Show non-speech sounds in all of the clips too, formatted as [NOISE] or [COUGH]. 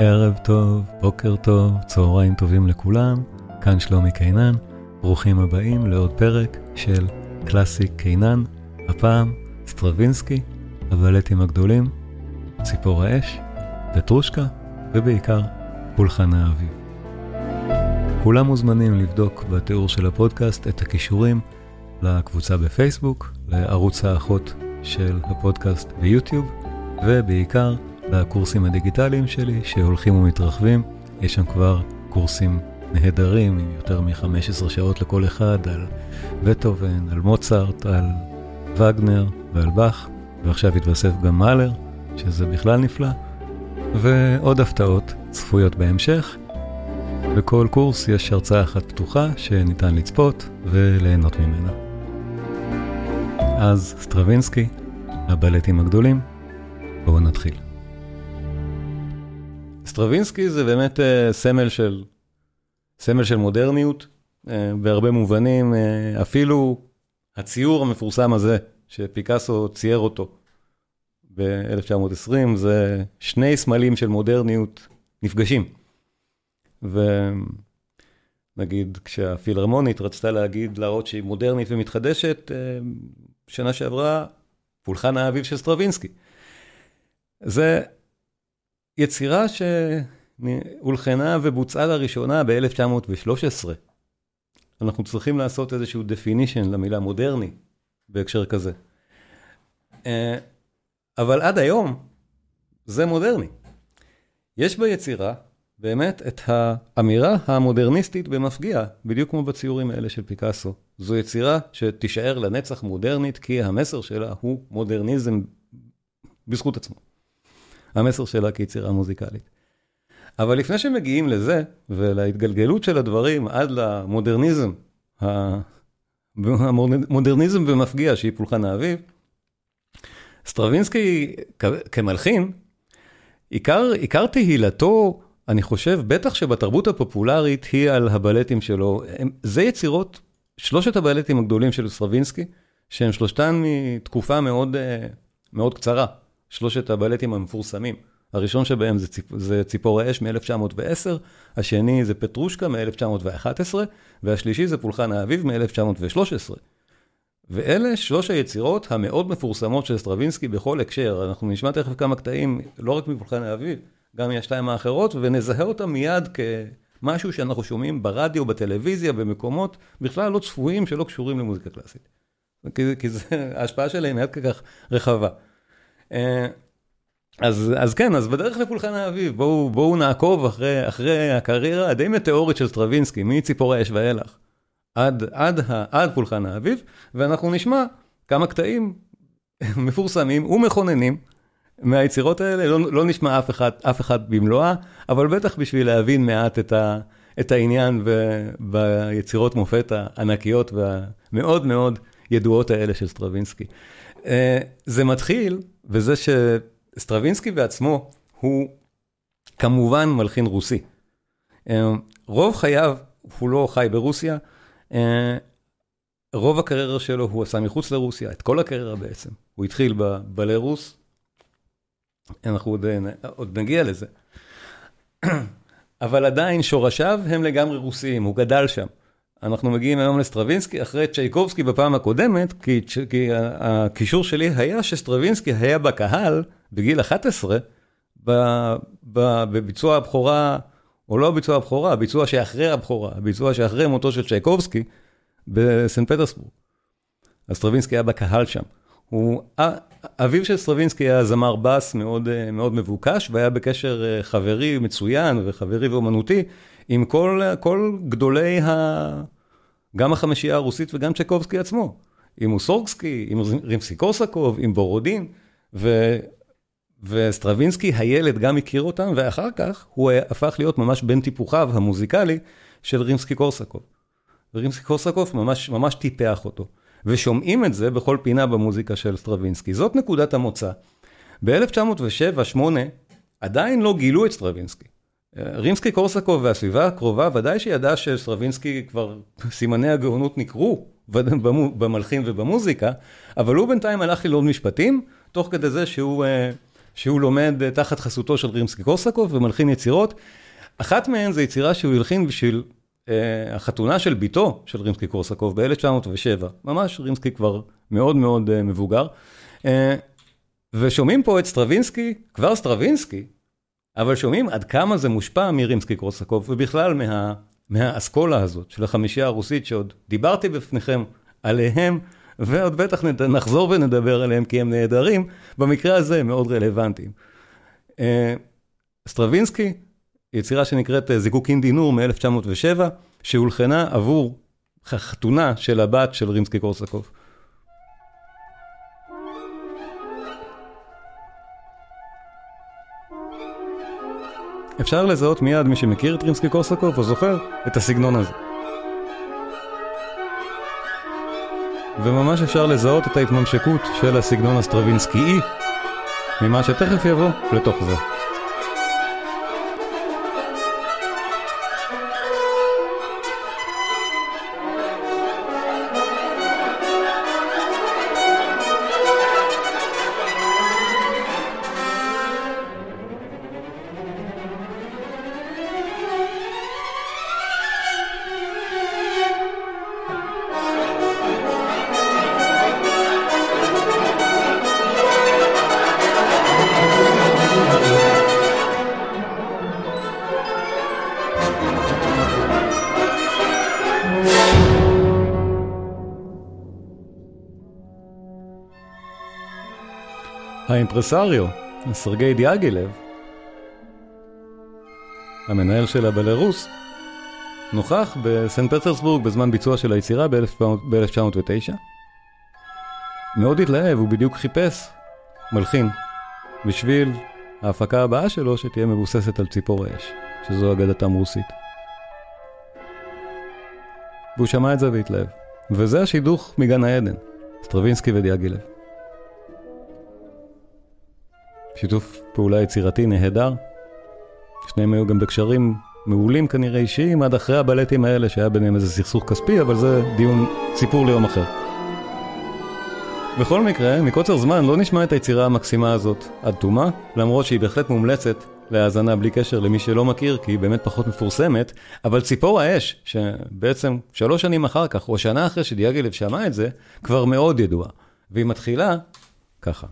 ערב טוב, בוקר טוב, צהריים טובים לכולם, כאן שלומי קינן, ברוכים הבאים לעוד פרק של קלאסיק קינן, הפעם סטרווינסקי, הבלטים הגדולים, ציפור האש, פטרושקה, ובעיקר פולחן האביב. כולם מוזמנים לבדוק בתיאור של הפודקאסט את הקישורים לקבוצה בפייסבוק, לערוץ האחות של הפודקאסט ביוטיוב, ובעיקר לקורסים הדיגיטליים שלי שהולכים ומתרחבים. יש שם כבר קורסים נהדרים עם יותר מ-15 שעות לכל אחד על בטהובן, על מוצרט, על וגנר ועל באך, ועכשיו התווסף גם מאלר, שזה בכלל נפלא, ועוד הפתעות צפויות בהמשך. בכל קורס יש הרצאה אחת פתוחה שניתן לצפות וליהנות ממנה. אז סטרווינסקי, הבלטים הגדולים, בואו נתחיל. סטרווינסקי זה באמת אה, סמל של, סמל של מודרניות, אה, בהרבה מובנים, אה, אפילו הציור המפורסם הזה, שפיקאסו צייר אותו ב-1920, זה שני סמלים של מודרניות נפגשים. ונגיד, כשהפילהרמונית רצתה להגיד, להראות שהיא מודרנית ומתחדשת, שנה שעברה, פולחן האביב של סטרווינסקי. זה יצירה שהולחנה ובוצעה לראשונה ב-1913. אנחנו צריכים לעשות איזשהו definition למילה מודרני בהקשר כזה. אה, אבל עד היום זה מודרני. יש ביצירה באמת את האמירה המודרניסטית במפגיע, בדיוק כמו בציורים האלה של פיקאסו. זו יצירה שתישאר לנצח מודרנית, כי המסר שלה הוא מודרניזם בזכות עצמו. המסר שלה כיצירה מוזיקלית. אבל לפני שמגיעים לזה, ולהתגלגלות של הדברים עד למודרניזם, המודרניזם במפגיע שהיא פולחן האביב, סטרווינסקי כמלחין, עיקר, עיקר תהילתו, אני חושב, בטח שבתרבות הפופולרית היא על הבלטים שלו. זה יצירות, שלושת הבלטים הגדולים של סטרווינסקי, שהם שלושתן מתקופה מאוד, מאוד קצרה. שלושת הבלטים המפורסמים. הראשון שבהם זה, ציפ, זה ציפור האש מ-1910, השני זה פטרושקה מ-1911, והשלישי זה פולחן האביב מ-1913. ואלה שלוש היצירות המאוד מפורסמות של סטרווינסקי בכל הקשר. אנחנו נשמע תכף כמה קטעים, לא רק מפולחן האביב, גם מהשתיים האחרות, ונזהה אותם מיד כמשהו שאנחנו שומעים ברדיו, בטלוויזיה, במקומות בכלל לא צפויים שלא קשורים למוזיקה קלאסית. כי, כי זה, ההשפעה שלהם היא עד כך רחבה. אה, אז, אז כן, אז בדרך לפולחן האביב, בואו, בואו נעקוב אחרי, אחרי הקריירה הדי מטאורית של סטרווינסקי, מציפור האש ואילך, עד, עד, עד פולחן האביב, ואנחנו נשמע כמה קטעים [LAUGHS] מפורסמים ומכוננים מהיצירות האלה, לא, לא נשמע אף אחד, אף אחד במלואה, אבל בטח בשביל להבין מעט את, ה, את העניין ב, ביצירות מופת הענקיות והמאוד מאוד ידועות האלה של סטרווינסקי. אה, זה מתחיל בזה שסטרווינסקי בעצמו הוא כמובן מלחין רוסי. אה, רוב חייו הוא לא חי ברוסיה, אה, רוב הקריירה שלו הוא עשה מחוץ לרוסיה, את כל הקריירה בעצם. הוא התחיל בבלרוס, אנחנו עוד, עוד נגיע לזה. [CLEARS THROAT] אבל עדיין שורשיו הם לגמרי רוסיים, הוא גדל שם. אנחנו מגיעים היום לסטרווינסקי אחרי צ'ייקובסקי בפעם הקודמת, כי, כי הקישור שלי היה שסטרווינסקי היה בקהל בגיל 11, ב, ב, בביצוע הבכורה, או לא ביצוע הבכורה, הביצוע שאחרי הבכורה, הביצוע שאחרי מותו של צ'ייקובסקי בסנט פטרסבורג. אז סטרווינסקי היה בקהל שם. הוא, אביו של סטרווינסקי היה זמר בס מאוד, מאוד מבוקש, והיה בקשר חברי מצוין וחברי ואומנותי עם כל, כל גדולי, ה... גם החמישייה הרוסית וגם צ'ייקובסקי עצמו. עם מוסורקסקי, עם רימסקי קורסקוב, עם בורודין, ו... וסטרווינסקי הילד גם הכיר אותם, ואחר כך הוא הפך להיות ממש בן טיפוחיו המוזיקלי של רימסקי קורסקוב. ורימסקי קורסקוב ממש, ממש טיפח אותו. ושומעים את זה בכל פינה במוזיקה של סטרווינסקי. זאת נקודת המוצא. ב-1907-8 עדיין לא גילו את סטרווינסקי. רימסקי קורסקוב והסביבה הקרובה ודאי שידע שסטרווינסקי כבר סימני הגאונות ניכרו במלחין ובמוזיקה, אבל הוא בינתיים הלך ללמוד משפטים, תוך כדי זה שהוא, שהוא לומד תחת חסותו של רימסקי קורסקוב ומלחין יצירות. אחת מהן זה יצירה שהוא הלחין בשביל אה, החתונה של בתו של רימסקי קורסקוב ב-1907. ממש רימסקי כבר מאוד מאוד אה, מבוגר. אה, ושומעים פה את סטרווינסקי, כבר סטרווינסקי, אבל שומעים עד כמה זה מושפע מרימסקי קורסקוב, ובכלל מה, מהאסכולה הזאת של החמישייה הרוסית שעוד דיברתי בפניכם עליהם, ועוד בטח נחזור ונדבר עליהם כי הם נהדרים, במקרה הזה הם מאוד רלוונטיים. אה, סטרווינסקי, יצירה שנקראת אה, זיקוקין די נור מ-1907, שהולחנה עבור חתונה של הבת של רימסקי קורסקוב. אפשר לזהות מיד מי שמכיר את רימסקי קורסקוב או זוכר את הסגנון הזה. וממש אפשר לזהות את ההתממשקות של הסגנון הסטרווינסקי ממה שתכף יבוא לתוך זה. האימפרסריו, סרגי דיאגילב, המנהל של הבלרוס, נוכח בסנט פטרסבורג בזמן ביצוע של היצירה ב-1909. מאוד התלהב, הוא בדיוק חיפש מלחין בשביל ההפקה הבאה שלו שתהיה מבוססת על ציפור האש, שזו אגדתם רוסית. והוא שמע את זה והתלהב. וזה השידוך מגן העדן, סטרווינסקי ודיאגילב. שיתוף פעולה יצירתי נהדר. שניהם היו גם בקשרים מעולים כנראה אישיים, עד אחרי הבלטים האלה שהיה ביניהם איזה סכסוך כספי, אבל זה דיון, סיפור ליום אחר. בכל מקרה, מקוצר זמן לא נשמע את היצירה המקסימה הזאת עד תומה, למרות שהיא בהחלט מומלצת להאזנה בלי קשר למי שלא מכיר, כי היא באמת פחות מפורסמת, אבל ציפור האש, שבעצם שלוש שנים אחר כך, או שנה אחרי שדיאגילב שמע את זה, כבר מאוד ידועה. והיא מתחילה ככה.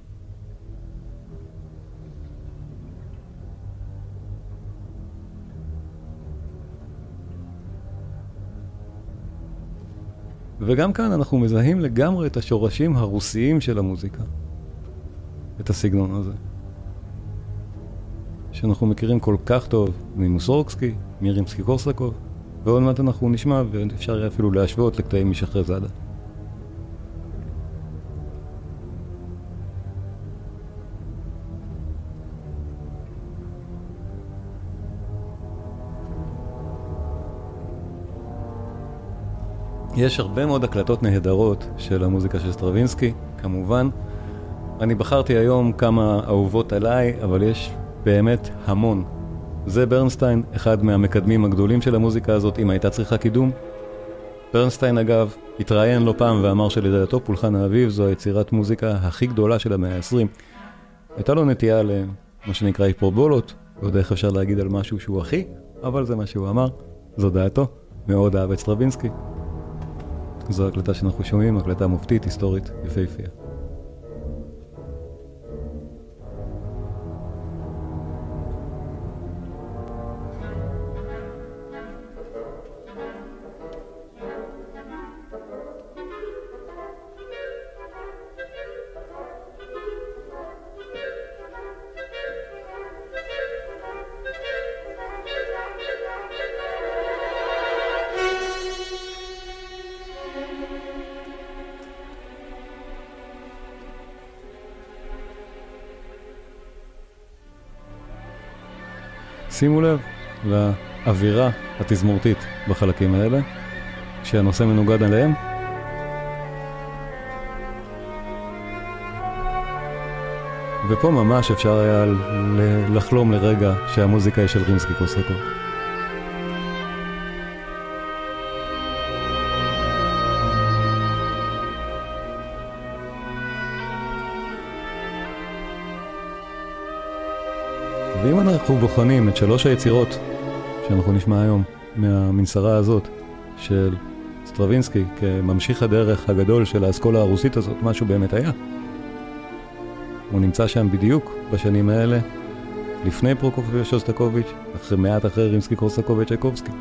וגם כאן אנחנו מזהים לגמרי את השורשים הרוסיים של המוזיקה. את הסגנון הזה. שאנחנו מכירים כל כך טוב ממוסורקסקי, מרימסקי קורסקוב, ועוד מעט אנחנו נשמע ואפשר יהיה אפילו להשוות לקטעים משחרזאדה. יש הרבה מאוד הקלטות נהדרות של המוזיקה של סטרווינסקי, כמובן. אני בחרתי היום כמה אהובות עליי, אבל יש באמת המון. זה ברנסטיין, אחד מהמקדמים הגדולים של המוזיקה הזאת, אם הייתה צריכה קידום. ברנסטיין אגב, התראיין לא פעם ואמר שלדעתו פולחן האביב זו היצירת מוזיקה הכי גדולה של המאה ה-20. הייתה לו נטייה למה שנקרא היפרבולות, לא יודע איך אפשר להגיד על משהו שהוא הכי, אבל זה מה שהוא אמר, זו דעתו, מאוד אהב את סטרווינסקי. זו הקלטה שאנחנו שומעים, הקלטה מופתית, היסטורית, יפהפייה. שימו לב לאווירה התזמורתית בחלקים האלה, שהנושא מנוגד עליהם. ופה ממש אפשר היה לחלום לרגע שהמוזיקה היא של רימסקי קוסרקוב. ואם אנחנו בוחנים את שלוש היצירות שאנחנו נשמע היום מהמנסרה הזאת של סטרווינסקי כממשיך הדרך הגדול של האסכולה הרוסית הזאת, מה שהוא באמת היה. הוא נמצא שם בדיוק בשנים האלה, לפני פרוקופייב ושוסטקוביץ', אחרי מעט אחרי רימסקי קורסקוב וצ'ייקובסקי.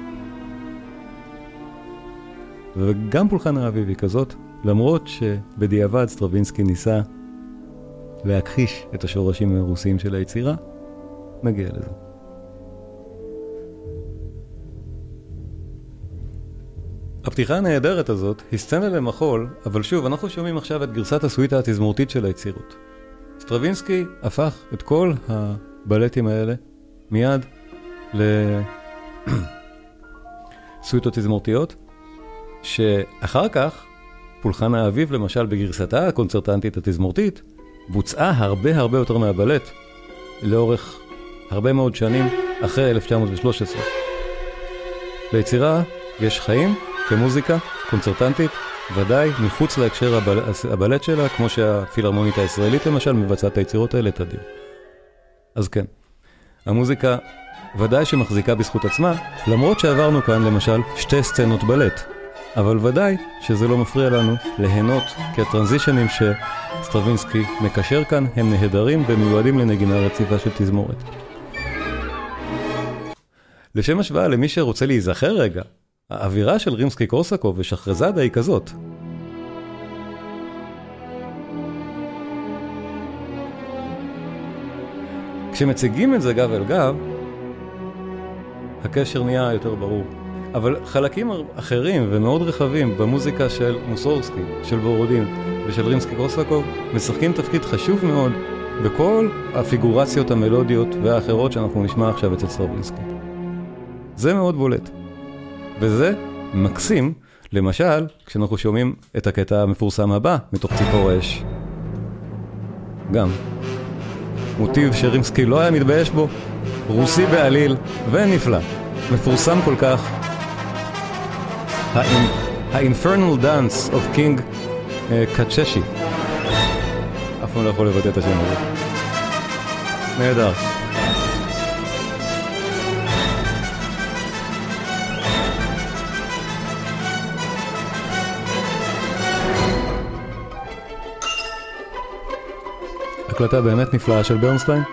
וגם פולחן האביב היא כזאת, למרות שבדיעבד סטרווינסקי ניסה להכחיש את השורשים הרוסיים של היצירה, נגיע לזה. הפתיחה הנהדרת הזאת היא סצנה למחול, אבל שוב, אנחנו שומעים עכשיו את גרסת הסוויטה התזמורתית של היצירות. סטרווינסקי הפך את כל הבלטים האלה מיד לסוויטות [CLEARS THROAT] תזמורתיות, שאחר כך, פולחן האביב למשל בגרסתה הקונצרטנטית התזמורתית, בוצעה הרבה הרבה יותר מהבלט לאורך הרבה מאוד שנים אחרי 1913. ליצירה יש חיים כמוזיקה קונצרטנטית, ודאי מחוץ להקשר הבל... הבלט שלה, כמו שהפילהרמונית הישראלית למשל מבצעת את היצירות האלה תדיר. אז כן, המוזיקה ודאי שמחזיקה בזכות עצמה, למרות שעברנו כאן למשל שתי סצנות בלט. אבל ודאי שזה לא מפריע לנו ליהנות, כי הטרנזישנים שסטרווינסקי מקשר כאן הם נהדרים ומיועדים לנגינה רציפה של תזמורת. לשם השוואה למי שרוצה להיזכר רגע, האווירה של רימסקי קורסקוב ושחרזאדה היא כזאת. כשמציגים את זה גב אל גב, הקשר נהיה יותר ברור. אבל חלקים אחרים ומאוד רחבים במוזיקה של מוסורסקי, של בורודין ושל רימסקי קורסקוב משחקים תפקיד חשוב מאוד בכל הפיגורציות המלודיות והאחרות שאנחנו נשמע עכשיו אצל סטרווינסקי. זה מאוד בולט. וזה מקסים, למשל, כשאנחנו שומעים את הקטע המפורסם הבא מתוך ציפור אש. גם. מוטיב שרימסקי לא היה מתבייש בו, רוסי בעליל ונפלא. מפורסם כל כך. ה-Infernal Dance of King קצ'שי. אף פעם לא יכול לבטא את השם הזה. נהדר. הקלטה באמת נפלאה של ברנסטיין.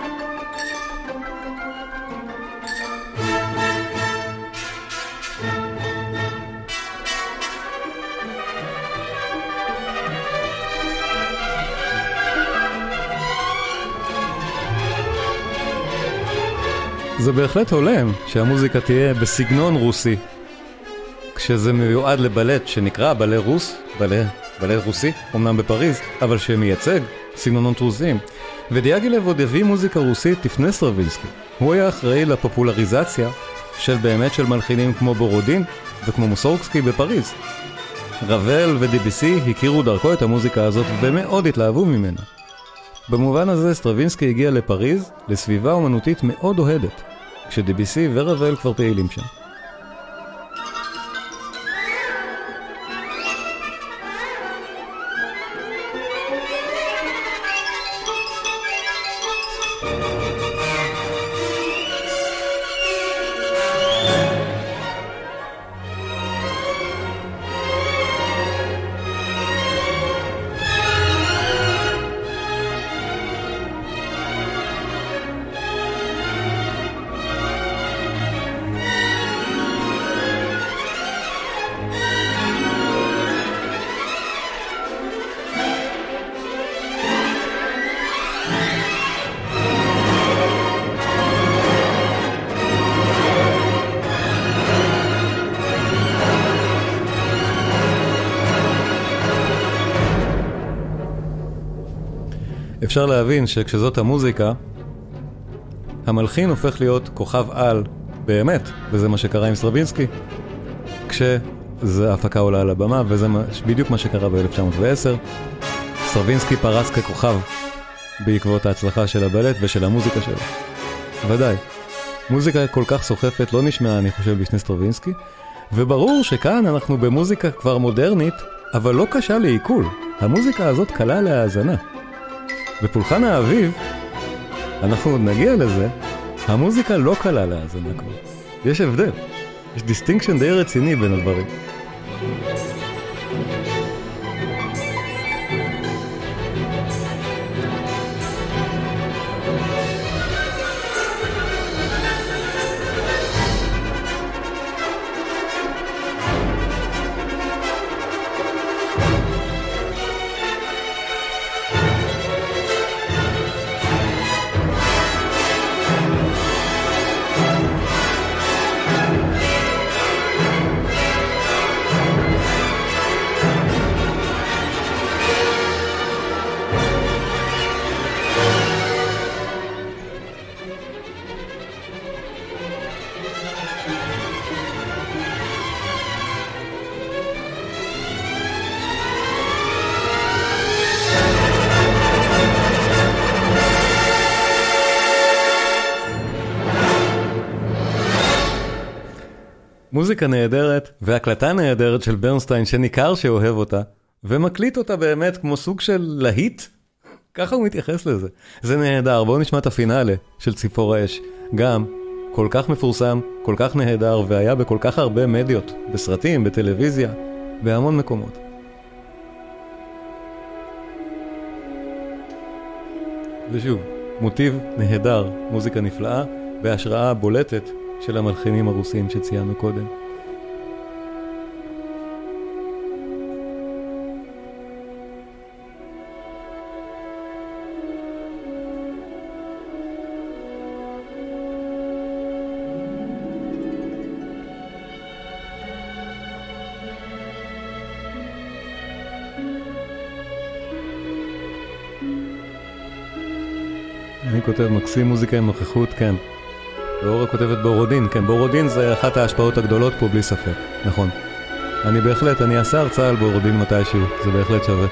זה בהחלט הולם שהמוזיקה תהיה בסגנון רוסי, כשזה מיועד לבלט שנקרא בלה רוס, בלה, בלט רוסי, אמנם בפריז, אבל שמייצג סגנונות רוסיים. ודיאגילב עוד הביא מוזיקה רוסית לפני סטרווינסקי. הוא היה אחראי לפופולריזציה של באמת של מלחינים כמו בורודין וכמו מוסורקסקי בפריז. רבל ודביסי הכירו דרכו את המוזיקה הזאת ומאוד התלהבו ממנה. במובן הזה סטרווינסקי הגיע לפריז לסביבה אומנותית מאוד אוהדת, כשדביסי ורבל כבר פעילים שם. אפשר להבין שכשזאת המוזיקה, המלחין הופך להיות כוכב על באמת, וזה מה שקרה עם סטרווינסקי, כשזה ההפקה עולה על הבמה, וזה בדיוק מה שקרה ב-1910. סטרווינסקי פרץ ככוכב בעקבות ההצלחה של הבלט ושל המוזיקה שלו. ודאי. מוזיקה כל כך סוחפת לא נשמעה, אני חושב, בשני סטרווינסקי, וברור שכאן אנחנו במוזיקה כבר מודרנית, אבל לא קשה לעיכול. המוזיקה הזאת קלה להאזנה. בפולחן האביב, אנחנו עוד נגיע לזה, המוזיקה לא קלה להאזנה כבר. יש הבדל. יש distinction די רציני בין הדברים. מוזיקה נהדרת והקלטה נהדרת של ברנסטיין שניכר שאוהב אותה, ומקליט אותה באמת כמו סוג של להיט. ככה הוא מתייחס לזה. זה נהדר, בואו נשמע את הפינאלה של ציפור האש. גם כל כך מפורסם, כל כך נהדר, והיה בכל כך הרבה מדיות, בסרטים, בטלוויזיה, בהמון מקומות. ושוב, מוטיב נהדר, מוזיקה נפלאה, בהשראה בולטת של המלחינים הרוסים שציינו קודם. כותב מקסים מוזיקה עם נוכחות, כן. ואורה כותבת בורודין, כן, בורודין זה אחת ההשפעות הגדולות פה בלי ספק, נכון. אני בהחלט, אני אעשה הרצאה על בורודין מתישהו, זה בהחלט שווה.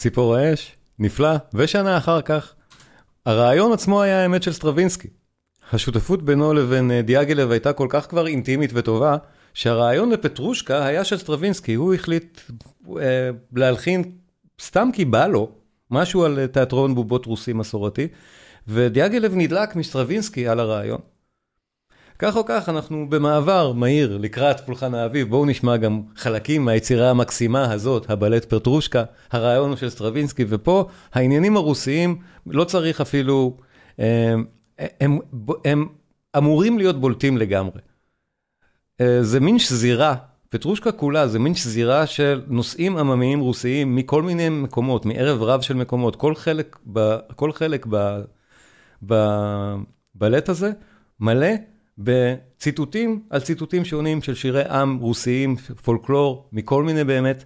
ציפור האש, נפלא, ושנה אחר כך. הרעיון עצמו היה באמת של סטרווינסקי. השותפות בינו לבין אה, דיאגלב הייתה כל כך כבר אינטימית וטובה, שהרעיון לפטרושקה היה של סטרווינסקי, הוא החליט אה, להלחין סתם כי בא לו משהו על אה, תיאטרון בובות רוסי מסורתי, ודיאגלב נדלק מסטרווינסקי על הרעיון. כך או כך, אנחנו במעבר מהיר לקראת פולחן האביב, בואו נשמע גם חלקים מהיצירה המקסימה הזאת, הבלט פטרושקה, הרעיון הוא של סטרווינסקי, ופה העניינים הרוסיים, לא צריך אפילו, הם, הם, הם אמורים להיות בולטים לגמרי. אה, זה מין שזירה, פטרושקה כולה זה מין שזירה של נושאים עממיים רוסיים מכל מיני מקומות, מערב רב של מקומות, כל חלק, ב, כל חלק ב, בבלט הזה מלא בציטוטים על ציטוטים שונים של שירי עם רוסיים, פולקלור, מכל מיני באמת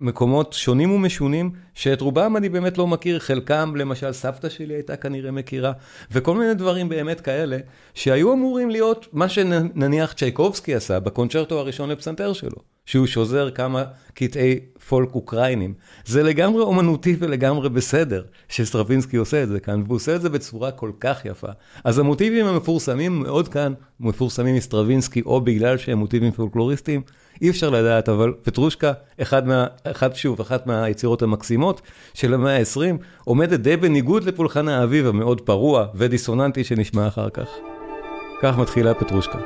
מקומות שונים ומשונים, שאת רובם אני באמת לא מכיר, חלקם למשל סבתא שלי הייתה כנראה מכירה, וכל מיני דברים באמת כאלה, שהיו אמורים להיות מה שנניח צ'ייקובסקי עשה בקונצ'רטו הראשון לפסנתר שלו. שהוא שוזר כמה קטעי פולק אוקראינים. זה לגמרי אומנותי ולגמרי בסדר שסטרווינסקי עושה את זה כאן, והוא עושה את זה בצורה כל כך יפה. אז המוטיבים המפורסמים מאוד כאן, מפורסמים מסטרווינסקי, או בגלל שהם מוטיבים פולקלוריסטיים, אי אפשר לדעת, אבל פטרושקה, אחד, מה, אחד שוב, אחת מהיצירות המקסימות של המאה ה-20, עומדת די בניגוד לפולחן האביב המאוד פרוע ודיסוננטי שנשמע אחר כך. כך מתחילה פטרושקה.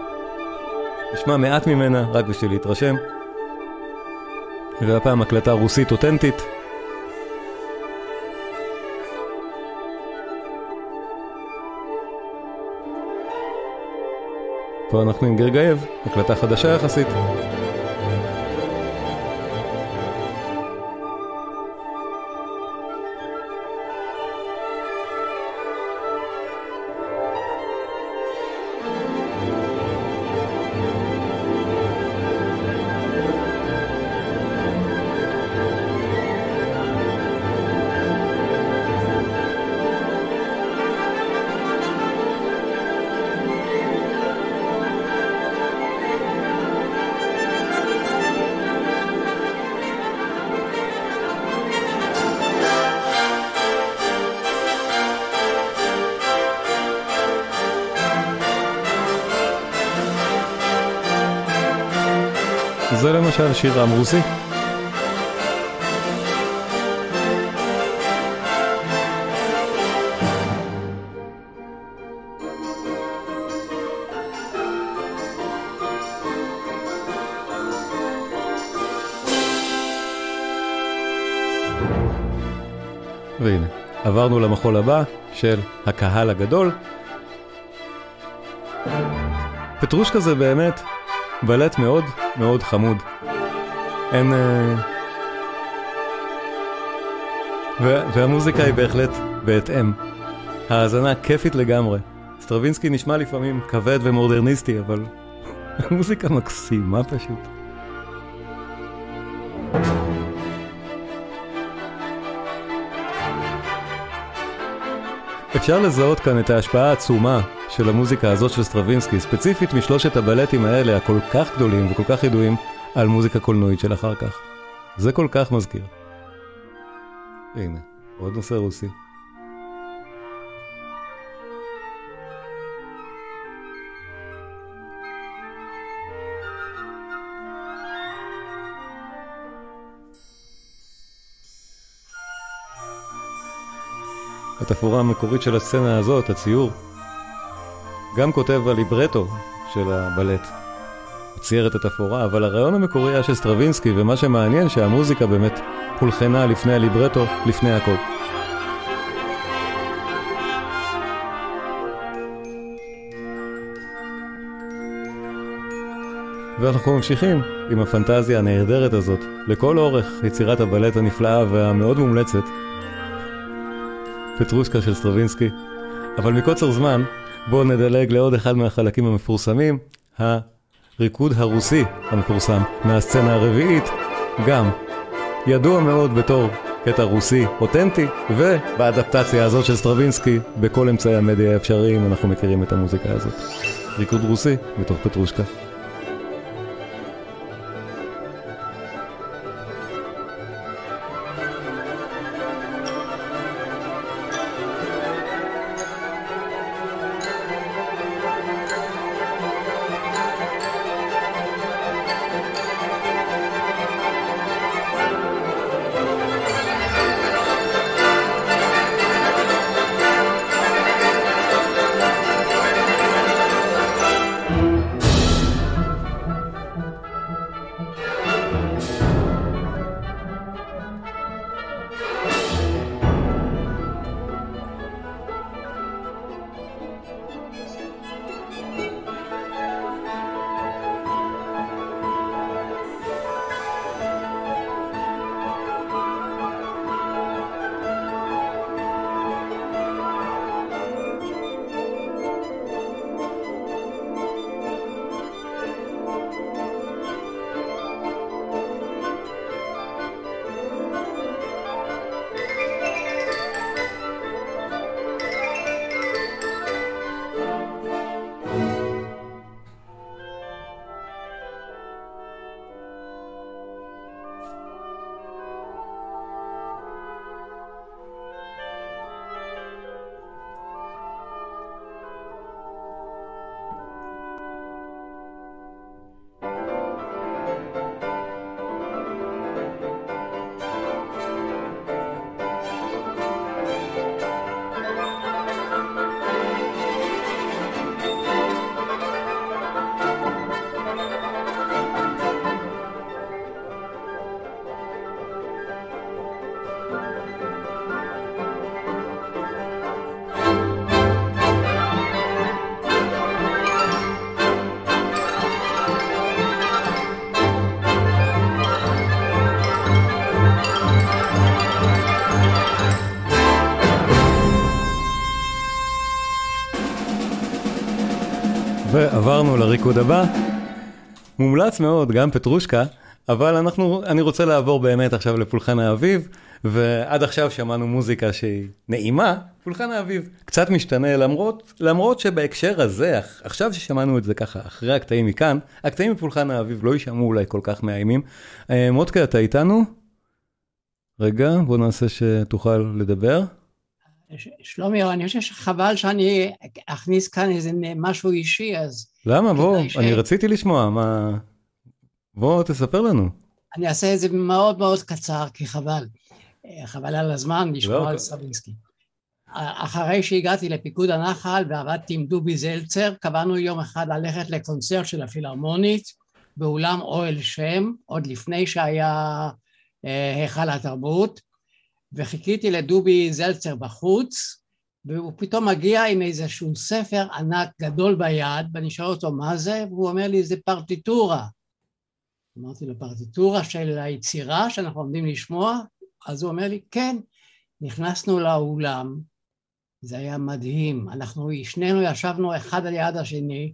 נשמע מעט ממנה, רק בשביל להתרשם. והפעם הקלטה רוסית אותנטית. פה אנחנו עם גרגייב, הקלטה חדשה יחסית. למשל שיר עם רוסי. והנה, עברנו למחול הבא של הקהל הגדול. פטרושקה זה באמת בלט מאוד מאוד חמוד. אין... אה, והמוזיקה היא בהחלט בהתאם. האזנה כיפית לגמרי. סטרווינסקי נשמע לפעמים כבד ומודרניסטי, אבל [LAUGHS] המוזיקה מקסימה פשוט. אפשר לזהות כאן את ההשפעה העצומה של המוזיקה הזאת של סטרווינסקי, ספציפית משלושת הבלטים האלה הכל כך גדולים וכל כך ידועים על מוזיקה קולנועית של אחר כך. זה כל כך מזכיר. הנה, עוד נושא רוסי. התפאורה המקורית של הסצנה הזאת, הציור, גם כותב הליברטו של הבלט. צייר את התפאורה, אבל הרעיון המקורי היה של סטרווינסקי, ומה שמעניין שהמוזיקה באמת הולחנה לפני הליברטו, לפני הכל. ואנחנו ממשיכים עם הפנטזיה הנהדרת הזאת לכל אורך יצירת הבלט הנפלאה והמאוד מומלצת פטרושקה של סטרווינסקי. אבל מקוצר זמן, בואו נדלג לעוד אחד מהחלקים המפורסמים, הריקוד הרוסי המפורסם מהסצנה הרביעית, גם ידוע מאוד בתור קטע רוסי אותנטי, ובאדפטציה הזאת של סטרווינסקי, בכל אמצעי המדיה האפשריים אנחנו מכירים את המוזיקה הזאת. ריקוד רוסי בתוך פטרושקה. ועברנו לריקוד הבא. מומלץ מאוד, גם פטרושקה, אבל אנחנו, אני רוצה לעבור באמת עכשיו לפולחן האביב, ועד עכשיו שמענו מוזיקה שהיא נעימה, פולחן האביב קצת משתנה, למרות, למרות שבהקשר הזה, עכשיו ששמענו את זה ככה, אחרי הקטעים מכאן, הקטעים מפולחן האביב לא יישמעו אולי כל כך מאיימים. אה, מודקה, אתה איתנו? רגע, בוא נעשה שתוכל לדבר. שלומי, אני חושב שחבל שאני אכניס כאן איזה משהו אישי, אז... למה? בוא, ש... אני רציתי לשמוע, מה... בוא, תספר לנו. אני אעשה את זה מאוד מאוד קצר, כי חבל. חבל על הזמן לשמוע לא, על סטרווינסקי. אחרי שהגעתי ללהקת הנחל ועבדתי עם דובי זלצר, קבענו יום אחד ללכת לקונצרט של הפילהרמונית באולם אוהל שם, עוד לפני שהיה אה, היכל התרבות. וחיכיתי לדובי זלצר בחוץ, והוא פתאום מגיע עם איזשהו ספר ענק גדול ביד, ואני שואל אותו מה זה, והוא אומר לי זה פרטיטורה. אמרתי לו פרטיטורה של היצירה שאנחנו עומדים לשמוע? אז הוא אומר לי כן. נכנסנו לאולם, זה היה מדהים, אנחנו שנינו ישבנו אחד על יד השני,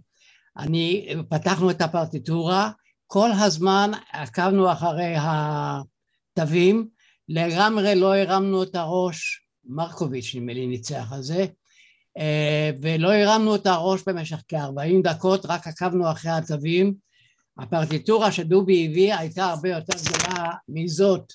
אני, פתחנו את הפרטיטורה, כל הזמן עקבנו אחרי התווים, לגמרי לא הרמנו את הראש, מרקוביץ' נדמה לי ניצח על זה, אה, ולא הרמנו את הראש במשך כ-40 דקות, רק עקבנו אחרי התווים. הפרטיטורה שדובי הביא הייתה הרבה יותר גדולה מזאת.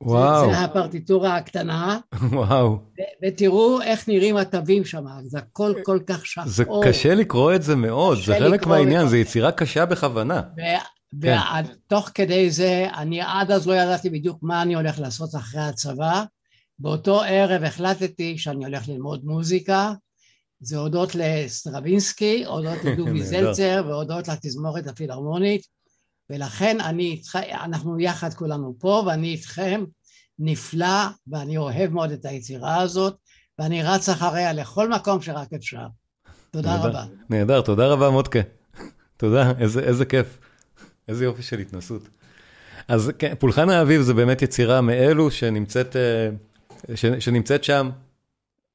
וואו. זה, זה הפרטיטורה הקטנה. [LAUGHS] וואו. ו- ותראו איך נראים התווים שם, זה הכל כל כך שחור. זה קשה לקרוא את זה מאוד, זה חלק מהעניין, זה יצירה קשה בכוונה. כן. ותוך כדי זה, אני עד אז לא ידעתי בדיוק מה אני הולך לעשות אחרי הצבא. באותו ערב החלטתי שאני הולך ללמוד מוזיקה. זה הודות לסטרווינסקי, הודות [LAUGHS] לדובי זלצר והודות לתזמורת הפילהרמונית. ולכן אני אנחנו יחד כולנו פה, ואני איתכם נפלא, ואני אוהב מאוד את היצירה הזאת, ואני רץ אחריה לכל מקום שרק אפשר. תודה נהדר, רבה. נהדר, תודה רבה מודקה. תודה, איזה, איזה כיף. איזה יופי של התנסות. אז כן, פולחן האביב זה באמת יצירה מאלו שנמצאת, אה, ש, שנמצאת שם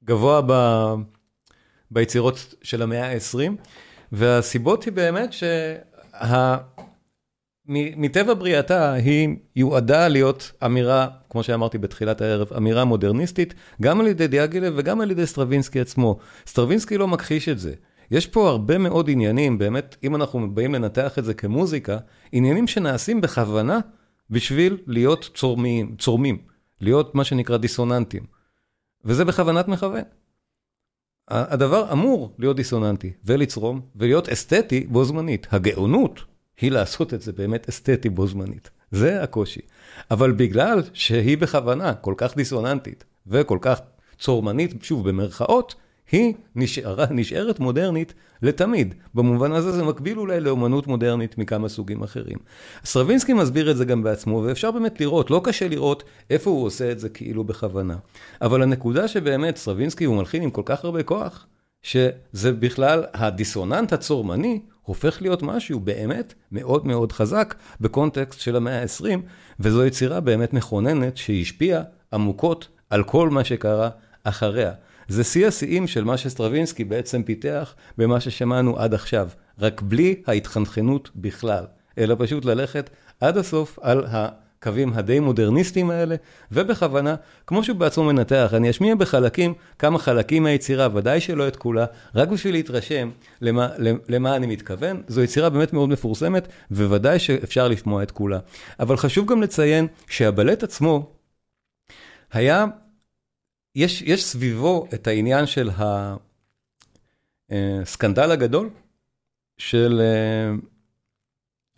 גבוה ב, ביצירות של המאה ה-20, והסיבות היא באמת שה... מטבע בריאתה היא יועדה להיות אמירה, כמו שאמרתי בתחילת הערב, אמירה מודרניסטית, גם על ידי דיאגילב וגם על ידי סטרווינסקי עצמו. סטרווינסקי לא מכחיש את זה. יש פה הרבה מאוד עניינים, באמת, אם אנחנו באים לנתח את זה כמוזיקה, עניינים שנעשים בכוונה בשביל להיות צורמים, צורמים, להיות מה שנקרא דיסוננטים. וזה בכוונת מכוון. הדבר אמור להיות דיסוננטי ולצרום ולהיות אסתטי בו זמנית. הגאונות היא לעשות את זה באמת אסתטי בו זמנית. זה הקושי. אבל בגלל שהיא בכוונה כל כך דיסוננטית וכל כך צורמנית, שוב במרכאות, היא נשארה, נשארת מודרנית לתמיד. במובן הזה זה מקביל אולי לאומנות מודרנית מכמה סוגים אחרים. סטרווינסקי מסביר את זה גם בעצמו, ואפשר באמת לראות, לא קשה לראות איפה הוא עושה את זה כאילו בכוונה. אבל הנקודה שבאמת סטרווינסקי הוא מלחין עם כל כך הרבה כוח, שזה בכלל הדיסוננט הצורמני הופך להיות משהו באמת מאוד מאוד חזק בקונטקסט של המאה ה-20, וזו יצירה באמת מכוננת שהשפיעה עמוקות על כל מה שקרה אחריה. זה שיא השיאים של מה שסטרווינסקי בעצם פיתח במה ששמענו עד עכשיו, רק בלי ההתחנחנות בכלל, אלא פשוט ללכת עד הסוף על הקווים הדי מודרניסטיים האלה, ובכוונה, כמו שהוא בעצמו מנתח, אני אשמיע בחלקים כמה חלקים מהיצירה, ודאי שלא את כולה, רק בשביל להתרשם למה, למה אני מתכוון. זו יצירה באמת מאוד מפורסמת, וודאי שאפשר לשמוע את כולה. אבל חשוב גם לציין שהבלט עצמו היה יש, יש סביבו את העניין של הסקנדל הגדול, של אה,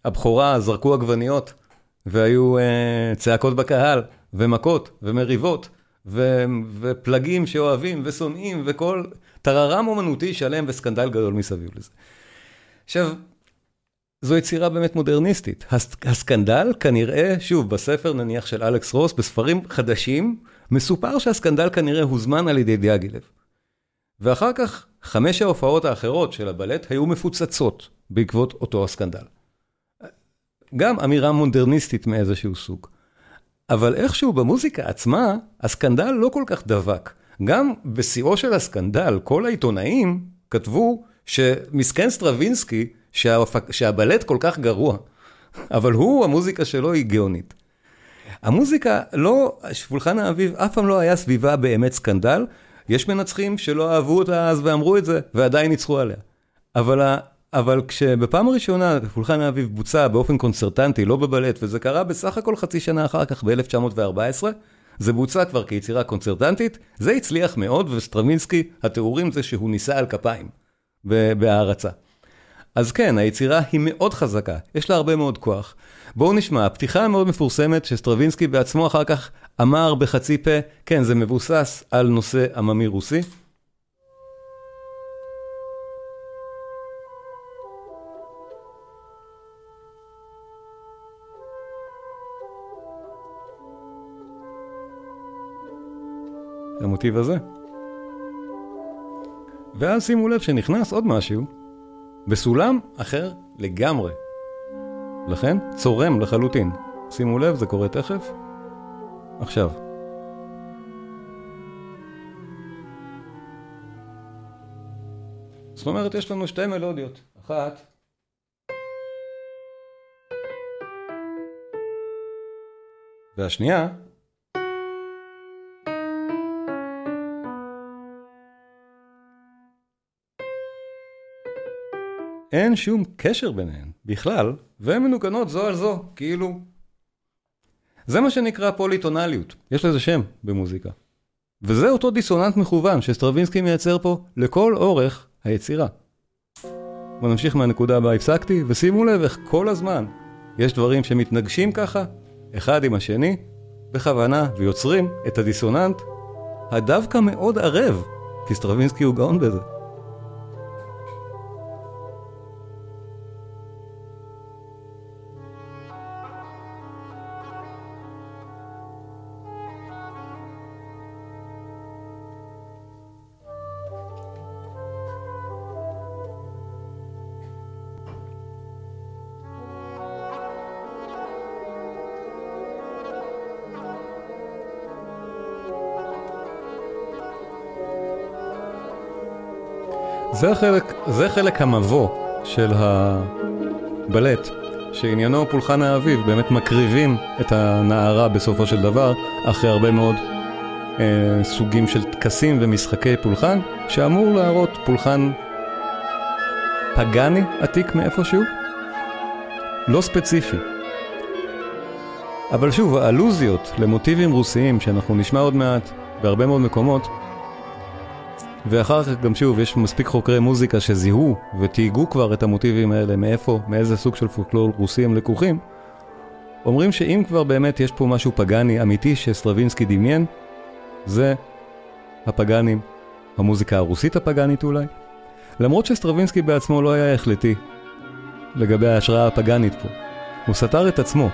הבכורה זרקו עגבניות והיו אה, צעקות בקהל ומכות ומריבות ו, ופלגים שאוהבים ושונאים וכל טררם אומנותי שלם וסקנדל גדול מסביב לזה. עכשיו, זו יצירה באמת מודרניסטית. הסקנדל כנראה, שוב, בספר נניח של אלכס רוס, בספרים חדשים, מסופר שהסקנדל כנראה הוזמן על ידי דיאגילב. ואחר כך, חמש ההופעות האחרות של הבלט היו מפוצצות בעקבות אותו הסקנדל. גם אמירה מודרניסטית מאיזשהו סוג. אבל איכשהו במוזיקה עצמה, הסקנדל לא כל כך דבק. גם בשיאו של הסקנדל, כל העיתונאים כתבו שמסכן סטרווינסקי. שהבלט כל כך גרוע, אבל הוא, המוזיקה שלו היא גאונית. המוזיקה לא, פולחן האביב אף פעם לא היה סביבה באמת סקנדל. יש מנצחים שלא אהבו אותה אז ואמרו את זה, ועדיין ניצחו עליה. אבל, אבל כשבפעם הראשונה פולחן האביב בוצע באופן קונצרטנטי, לא בבלט, וזה קרה בסך הכל חצי שנה אחר כך, ב-1914, זה בוצע כבר כיצירה קונצרטנטית, זה הצליח מאוד, וסטרווינסקי, התיאורים זה שהוא נישא על כפיים, בהערצה. אז כן, היצירה היא מאוד חזקה, יש לה הרבה מאוד כוח. בואו נשמע, הפתיחה המאוד מפורסמת שסטרווינסקי בעצמו אחר כך אמר בחצי פה, כן, זה מבוסס על נושא עממי רוסי. המוטיב הזה. ואז שימו לב שנכנס עוד משהו, בסולם אחר לגמרי. לכן צורם לחלוטין. שימו לב, זה קורה תכף. עכשיו. זאת אומרת, יש לנו שתי מלודיות. אחת, והשנייה, אין שום קשר ביניהן בכלל, והן מנוגנות זו על זו, כאילו... זה מה שנקרא פוליטונליות, יש לזה שם במוזיקה. וזה אותו דיסוננט מכוון שסטרווינסקי מייצר פה לכל אורך היצירה. בוא נמשיך מהנקודה בה הפסקתי, ושימו לב איך כל הזמן יש דברים שמתנגשים ככה, אחד עם השני, בכוונה, ויוצרים את הדיסוננט הדווקא מאוד ערב, כי סטרווינסקי הוא גאון בזה. זה החלק, זה חלק המבוא של הבלט, שעניינו פולחן האביב, באמת מקריבים את הנערה בסופו של דבר, אחרי הרבה מאוד אה, סוגים של טקסים ומשחקי פולחן, שאמור להראות פולחן פגאני עתיק מאיפשהו, לא ספציפי. אבל שוב, האלוזיות למוטיבים רוסיים, שאנחנו נשמע עוד מעט בהרבה מאוד מקומות, ואחר כך גם שוב, יש מספיק חוקרי מוזיקה שזיהו ותהיגו כבר את המוטיבים האלה, מאיפה, מאיזה סוג של פולקלור רוסי הם לקוחים, אומרים שאם כבר באמת יש פה משהו פגאני אמיתי שסטרווינסקי דמיין, זה הפגאנים, המוזיקה הרוסית הפגאנית אולי. למרות שסטרווינסקי בעצמו לא היה החלטי לגבי ההשראה הפגאנית פה. הוא סתר את עצמו.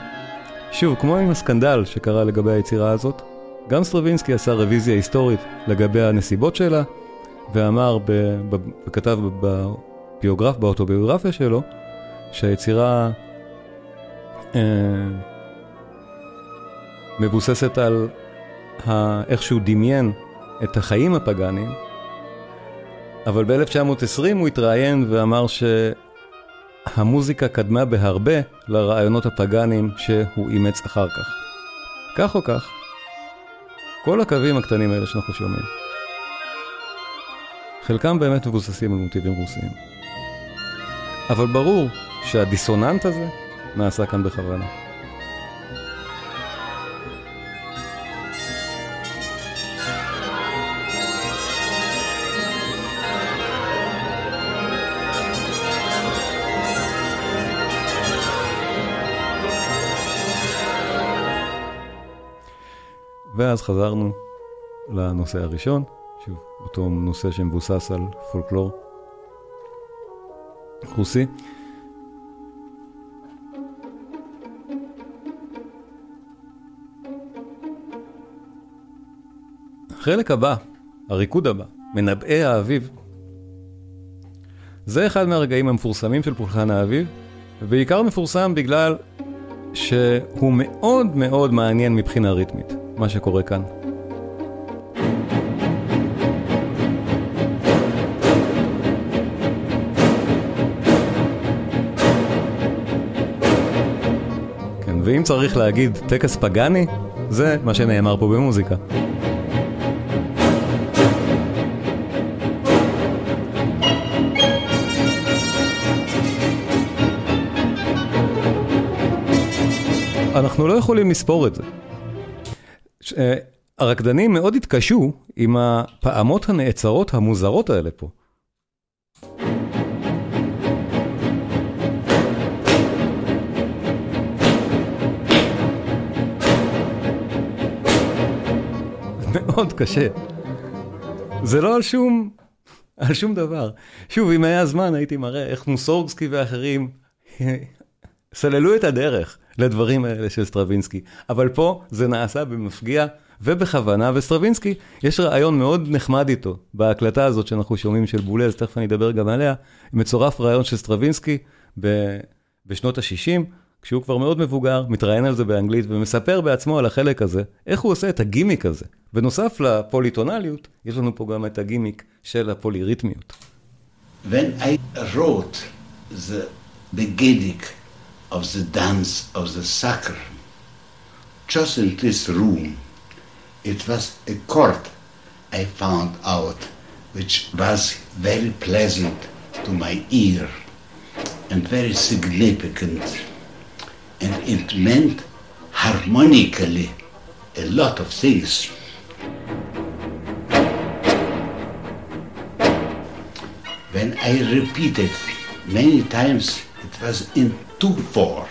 שוב, כמו עם הסקנדל שקרה לגבי היצירה הזאת, גם סטרווינסקי עשה רוויזיה היסטורית לגבי הנסיבות שלה, ואמר, וכתב בביוגרף, באוטוביוגרפיה שלו, שהיצירה אה, מבוססת על איך שהוא דמיין את החיים הפגאניים, אבל ב-1920 הוא התראיין ואמר שהמוזיקה קדמה בהרבה לרעיונות הפגאניים שהוא אימץ אחר כך. כך או כך, כל הקווים הקטנים האלה שאנחנו שומעים. חלקם באמת מבוססים על מוטיבים רוסיים. אבל ברור שהדיסוננט הזה נעשה כאן בכוונה. ואז חזרנו לנושא הראשון, שוב, אותו נושא שמבוסס על פולקלור רוסי. החלק הבא, הריקוד הבא, מנבאי האביב, זה אחד מהרגעים המפורסמים של פולחן האביב, ובעיקר מפורסם בגלל שהוא מאוד מאוד מעניין מבחינה ריתמית, מה שקורה כאן. ואם צריך להגיד טקס פגאני, זה מה שנאמר פה במוזיקה. אנחנו לא יכולים לספור את זה. אה, הרקדנים מאוד התקשו עם הפעמות הנעצרות המוזרות האלה פה. מאוד קשה. זה לא על שום, על שום דבר. שוב, אם היה זמן הייתי מראה איך מוסורגסקי ואחרים [LAUGHS] סללו את הדרך לדברים האלה של סטרווינסקי. אבל פה זה נעשה במפגיע ובכוונה, וסטרווינסקי, יש ראיון מאוד נחמד איתו, בהקלטה הזאת שאנחנו שומעים של בולז, תכף אני אדבר גם עליה, מצורף ראיון של סטרווינסקי ב, בשנות ה-60, כשהוא כבר מאוד מבוגר, מתראיין על זה באנגלית ומספר בעצמו על החלק הזה, איך הוא עושה את הגימיק הזה. בנוסף לפוליטונליות, יש לנו פה גם את הגימיק של הפוליריתמיות. When I wrote the beginning of the dance of the sacre, just in this room, it was a chord I found out, which was very pleasant to my ear and very significant. And it meant harmonically a lot of things. When I repeated many times, it was in 2-4.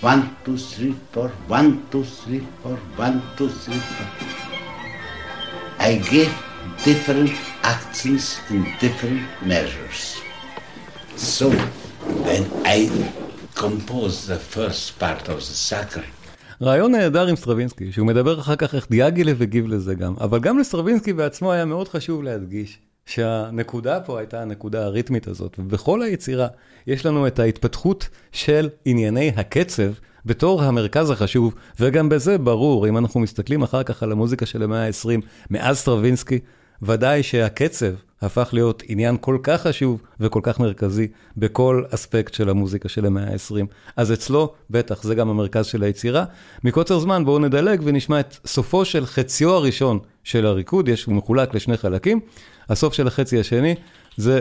One, two, three, four, one, two, three, four, one, two, three, four. I gave different accents in different measures. So, when I ראיון נהדר עם סטרווינסקי, שהוא מדבר אחר כך איך דיאגילב הגיב לזה גם, אבל גם לסטרווינסקי בעצמו היה מאוד חשוב להדגיש שהנקודה פה הייתה הנקודה הריתמית הזאת, ובכל היצירה יש לנו את ההתפתחות של ענייני הקצב בתור המרכז החשוב, וגם בזה ברור, אם אנחנו מסתכלים אחר כך על המוזיקה של המאה ה-20, מאז סטרווינסקי, ודאי שהקצב הפך להיות עניין כל כך חשוב וכל כך מרכזי בכל אספקט של המוזיקה של המאה ה-20. אז אצלו, בטח, זה גם המרכז של היצירה. מקוצר זמן, בואו נדלג ונשמע את סופו של חציו הראשון של הריקוד, יש, הוא מחולק לשני חלקים. הסוף של החצי השני זה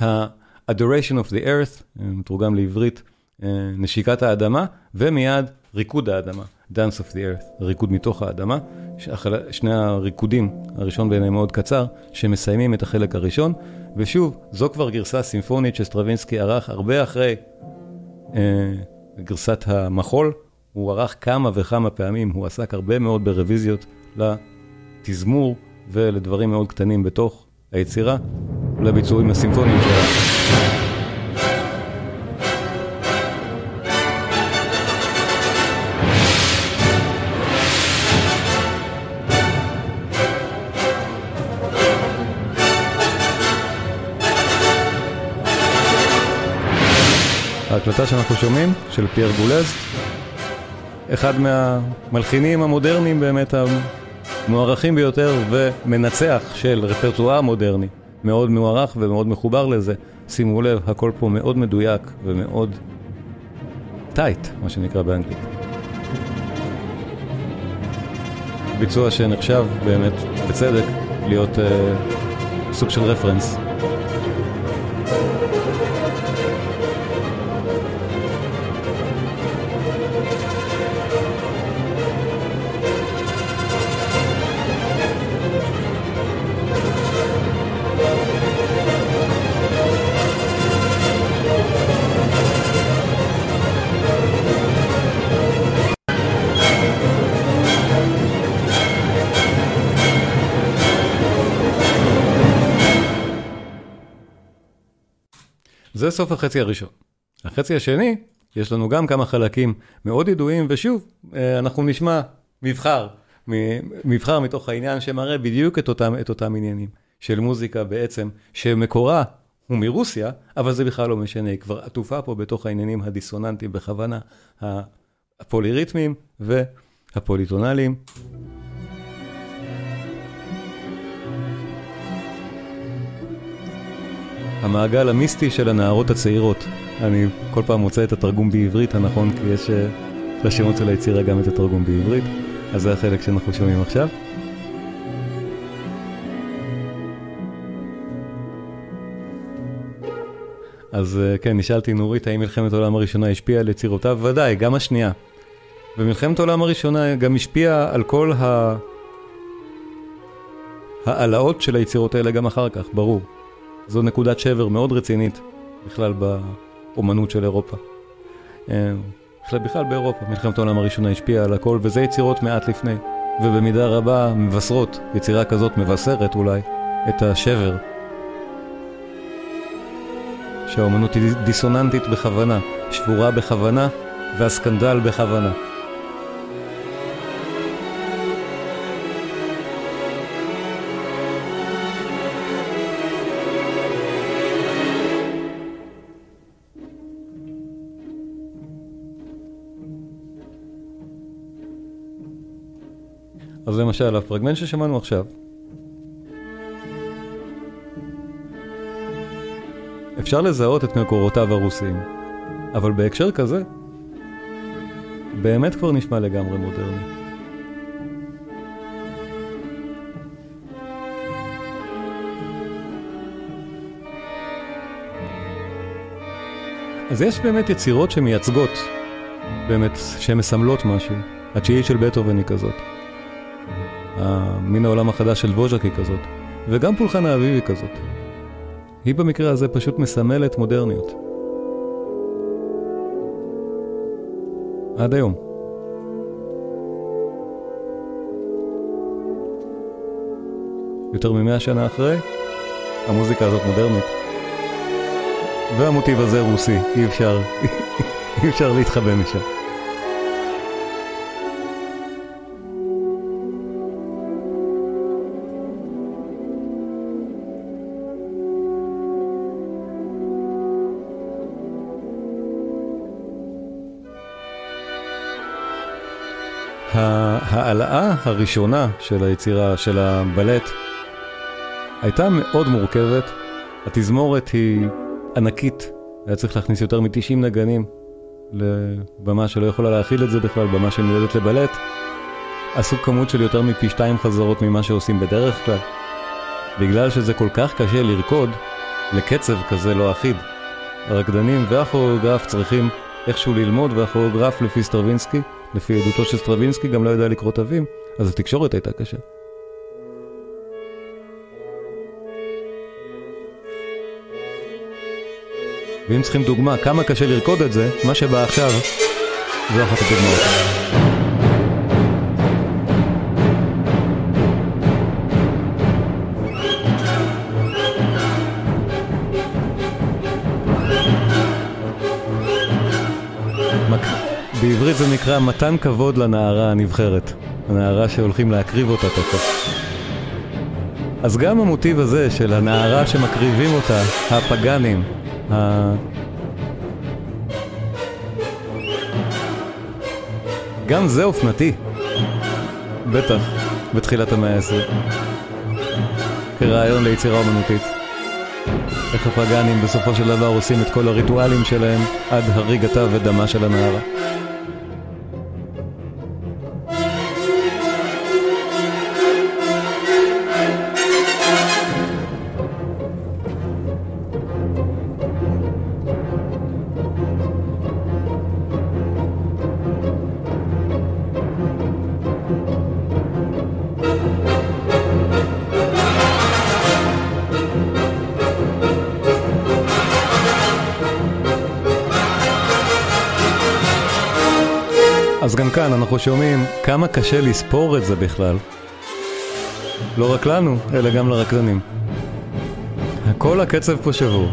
ה-adoration of the earth, מתורגם לעברית, אה, נשיקת האדמה, ומיד ריקוד האדמה, dance of the earth, ריקוד מתוך האדמה. שני הריקודים, הראשון ביניהם מאוד קצר, שמסיימים את החלק הראשון, ושוב, זו כבר גרסה סימפונית שסטרווינסקי ערך הרבה אחרי אה, גרסת המחול, הוא ערך כמה וכמה פעמים, הוא עסק הרבה מאוד ברוויזיות לתזמור ולדברים מאוד קטנים בתוך היצירה, לביצועים הסימפוניים שלה. ההקלטה שאנחנו שומעים, של פייר בולז, אחד מהמלחינים המודרניים באמת המוערכים ביותר ומנצח של רפרטואר מודרני, מאוד מוערך ומאוד מחובר לזה. שימו לב, הכל פה מאוד מדויק ומאוד tight, מה שנקרא באנגלית. ביצוע שנחשב באמת, בצדק, להיות אה, סוג של reference סוף החצי הראשון. החצי השני, יש לנו גם כמה חלקים מאוד ידועים, ושוב, אה, אנחנו נשמע מבחר, מבחר מתוך העניין שמראה בדיוק את אותם, את אותם עניינים של מוזיקה בעצם, שמקורה הוא מרוסיה, אבל זה בכלל לא משנה, היא כבר עטופה פה בתוך העניינים הדיסוננטיים בכוונה, הפוליריתמיים והפוליטונליים. המעגל המיסטי של הנערות הצעירות. אני כל פעם מוצא את התרגום בעברית הנכון, כי יש אה, לשמות של היצירה גם את התרגום בעברית, אז זה החלק שאנחנו שומעים עכשיו. אז אה, כן, נשאלתי נורית האם מלחמת העולם הראשונה השפיעה על יצירותיו? ודאי, גם השנייה. ומלחמת העולם הראשונה גם השפיעה על כל ה... העלאות של היצירות האלה גם אחר כך, ברור. זו נקודת שבר מאוד רצינית בכלל באומנות של אירופה. אה, בכלל, בכלל באירופה, מלחמת העולם הראשונה השפיעה על הכל, וזה יצירות מעט לפני. ובמידה רבה מבשרות, יצירה כזאת מבשרת אולי, את השבר. שהאומנות היא דיסוננטית בכוונה, שבורה בכוונה, והסקנדל בכוונה. אז למשל, הפרגמנט ששמענו עכשיו, אפשר לזהות את מקורותיו הרוסיים, אבל בהקשר כזה, באמת כבר נשמע לגמרי מודרני. אז יש באמת יצירות שמייצגות, באמת, שמסמלות משהו. התשיעית של בטהובן היא כזאת. מן העולם החדש של ווז'ק היא כזאת, וגם פולחן האביב היא כזאת. היא במקרה הזה פשוט מסמלת מודרניות. עד היום. יותר ממאה שנה אחרי, המוזיקה הזאת מודרנית. והמוטיב הזה רוסי, אי אפשר, [LAUGHS] אי אפשר להתחבא משם. ההעלאה הראשונה של היצירה, של הבלט, הייתה מאוד מורכבת. התזמורת היא ענקית, היה צריך להכניס יותר מ-90 נגנים לבמה שלא יכולה להכיל את זה בכלל, במה שמיועדת לבלט. עשו כמות של יותר מפי שתיים חזרות ממה שעושים בדרך כלל. בגלל שזה כל כך קשה לרקוד לקצב כזה לא אחיד. הרקדנים והכוריאוגרף צריכים איכשהו ללמוד, והכוריאוגרף לפי סטרווינסקי לפי עדותו של סטרווינסקי, גם לא יודע לקרוא תווים, אז התקשורת הייתה קשה. ואם צריכים דוגמה כמה קשה לרקוד את זה, מה שבא עכשיו, זו אחת הדוגמאות. בעברית זה נקרא מתן כבוד לנערה הנבחרת. הנערה שהולכים להקריב אותה תכף. אז גם המוטיב הזה של הנערה שמקריבים אותה, הפגאנים, ה... גם זה אופנתי. בטח, בתחילת המאה העשרים. כרעיון ליצירה אומנותית. איך הפגאנים בסופו של דבר עושים את כל הריטואלים שלהם עד הריגתה ודמה של הנערה. אנחנו שומעים כמה קשה לספור את זה בכלל. לא רק לנו, אלא גם לרקדנים. כל הקצב פה שבור.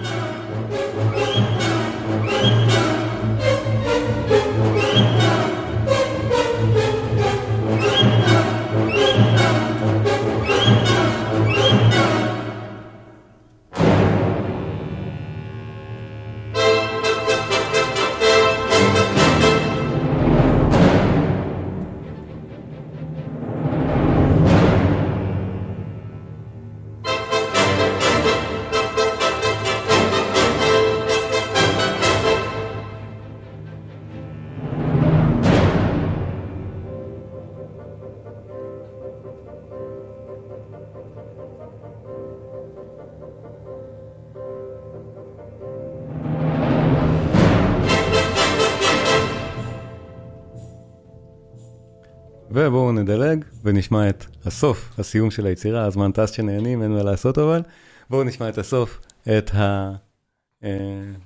נדלג ונשמע את הסוף, הסיום של היצירה, הזמן טס שנהנים, אין מה לעשות אבל. בואו נשמע את הסוף, את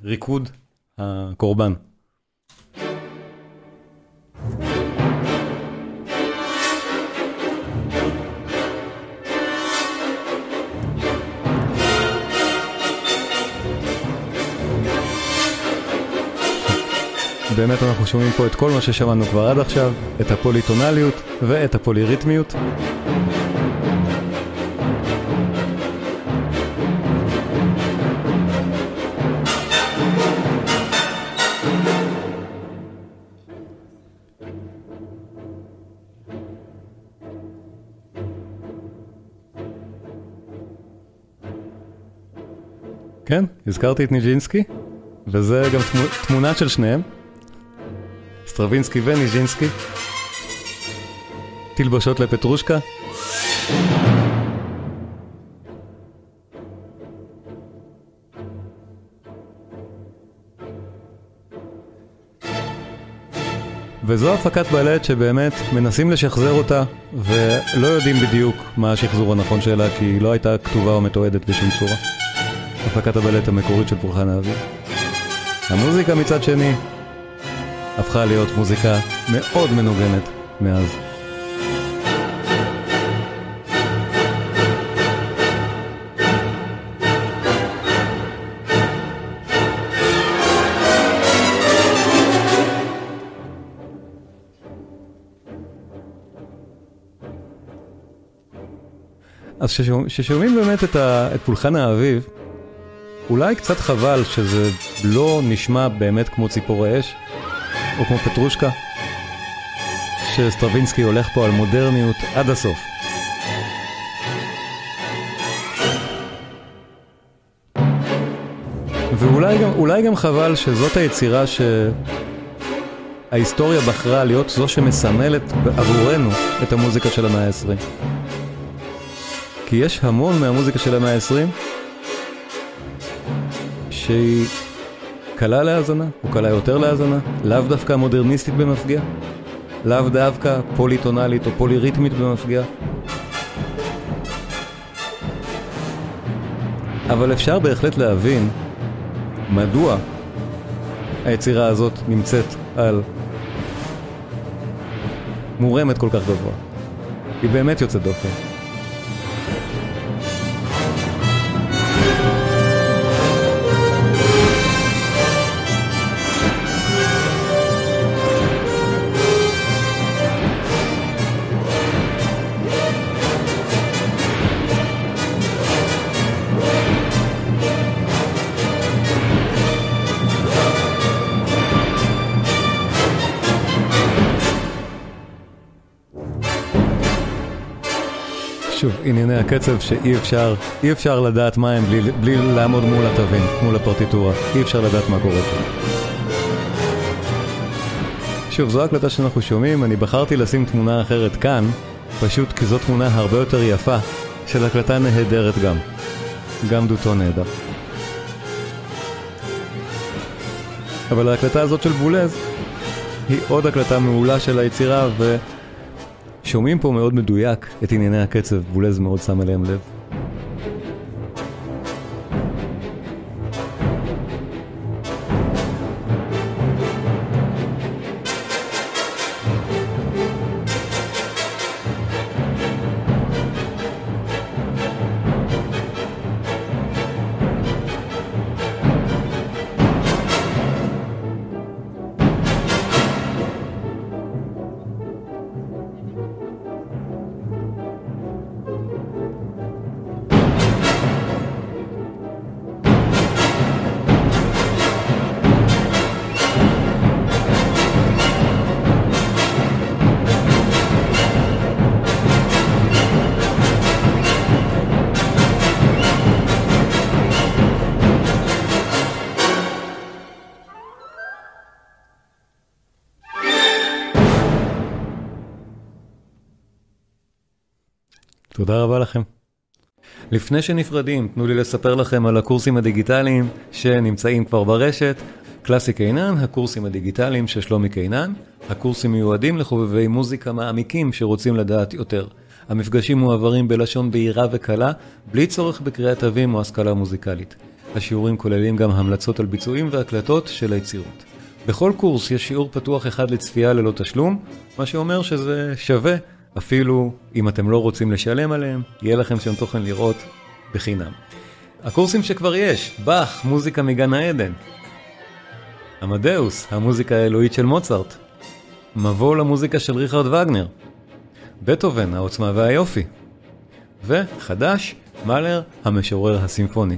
הריקוד הקורבן. באמת אנחנו שומעים פה את כל מה ששמענו כבר עד עכשיו, את הפוליטונליות ואת הפוליריתמיות. כן, הזכרתי את ניג'ינסקי, וזה גם תמונה של שניהם. סטרווינסקי וניז'ינסקי. תלבושות לפטרושקה. וזו הפקת בלט שבאמת מנסים לשחזר אותה ולא יודעים בדיוק מה השחזור הנכון שלה כי היא לא הייתה כתובה או מתועדת בשום צורה. הפקת הבלט המקורית של פולחן האביב. המוזיקה מצד שני הפכה להיות מוזיקה מאוד מנוגנת מאז. אז כששומעים באמת את, ה, את פולחן האביב, אולי קצת חבל שזה לא נשמע באמת כמו ציפור האש, או כמו פטרושקה, שסטרווינסקי הולך פה על מודרניות עד הסוף. ואולי גם, גם חבל שזאת היצירה שההיסטוריה בחרה להיות זו שמסמלת עבורנו את המוזיקה של המאה ה-20. כי יש המון מהמוזיקה של המאה ה-20 שהיא קלה להאזנה, או קלה יותר להאזנה, לאו דווקא מודרניסטית במפגיע, לאו דווקא פוליטונלית או פוליריתמית במפגיע. אבל אפשר בהחלט להבין מדוע היצירה הזאת נמצאת על מורמת כל כך גבוה. היא באמת יוצאת דופן. ענייני הקצב שאי אפשר, אי אפשר לדעת מה הם בלי, בלי לעמוד מול התווים, מול הפרטיטורה. אי אפשר לדעת מה קורה פה. שוב, זו הקלטה שאנחנו שומעים, אני בחרתי לשים תמונה אחרת כאן, פשוט כי זו תמונה הרבה יותר יפה של הקלטה נהדרת גם. גם דותו נהדר. אבל ההקלטה הזאת של בולז היא עוד הקלטה מעולה של היצירה ו... שומעים פה מאוד מדויק את ענייני הקצב, בולז מאוד שם אליהם לב. תודה רבה לכם. לפני שנפרדים, תנו לי לספר לכם על הקורסים הדיגיטליים שנמצאים כבר ברשת. קלאסי קינן, הקורסים הדיגיטליים של שלומי קינן, הקורסים מיועדים לחובבי מוזיקה מעמיקים שרוצים לדעת יותר. המפגשים מועברים בלשון בהירה וקלה, בלי צורך בקריאת תווים או השכלה מוזיקלית. השיעורים כוללים גם המלצות על ביצועים והקלטות של היצירות. בכל קורס יש שיעור פתוח אחד לצפייה ללא תשלום, מה שאומר שזה שווה, אפילו אם אתם לא רוצים לשלם עליהם, יהיה לכם שם תוכן לראות בחינם. הקורסים שכבר יש, באך, מוזיקה מגן העדן. עמדאוס, המוזיקה האלוהית של מוצרט. מבוא למוזיקה של ריכרד וגנר. בטהובן, העוצמה והיופי. וחדש, מאלר, המשורר הסימפוני.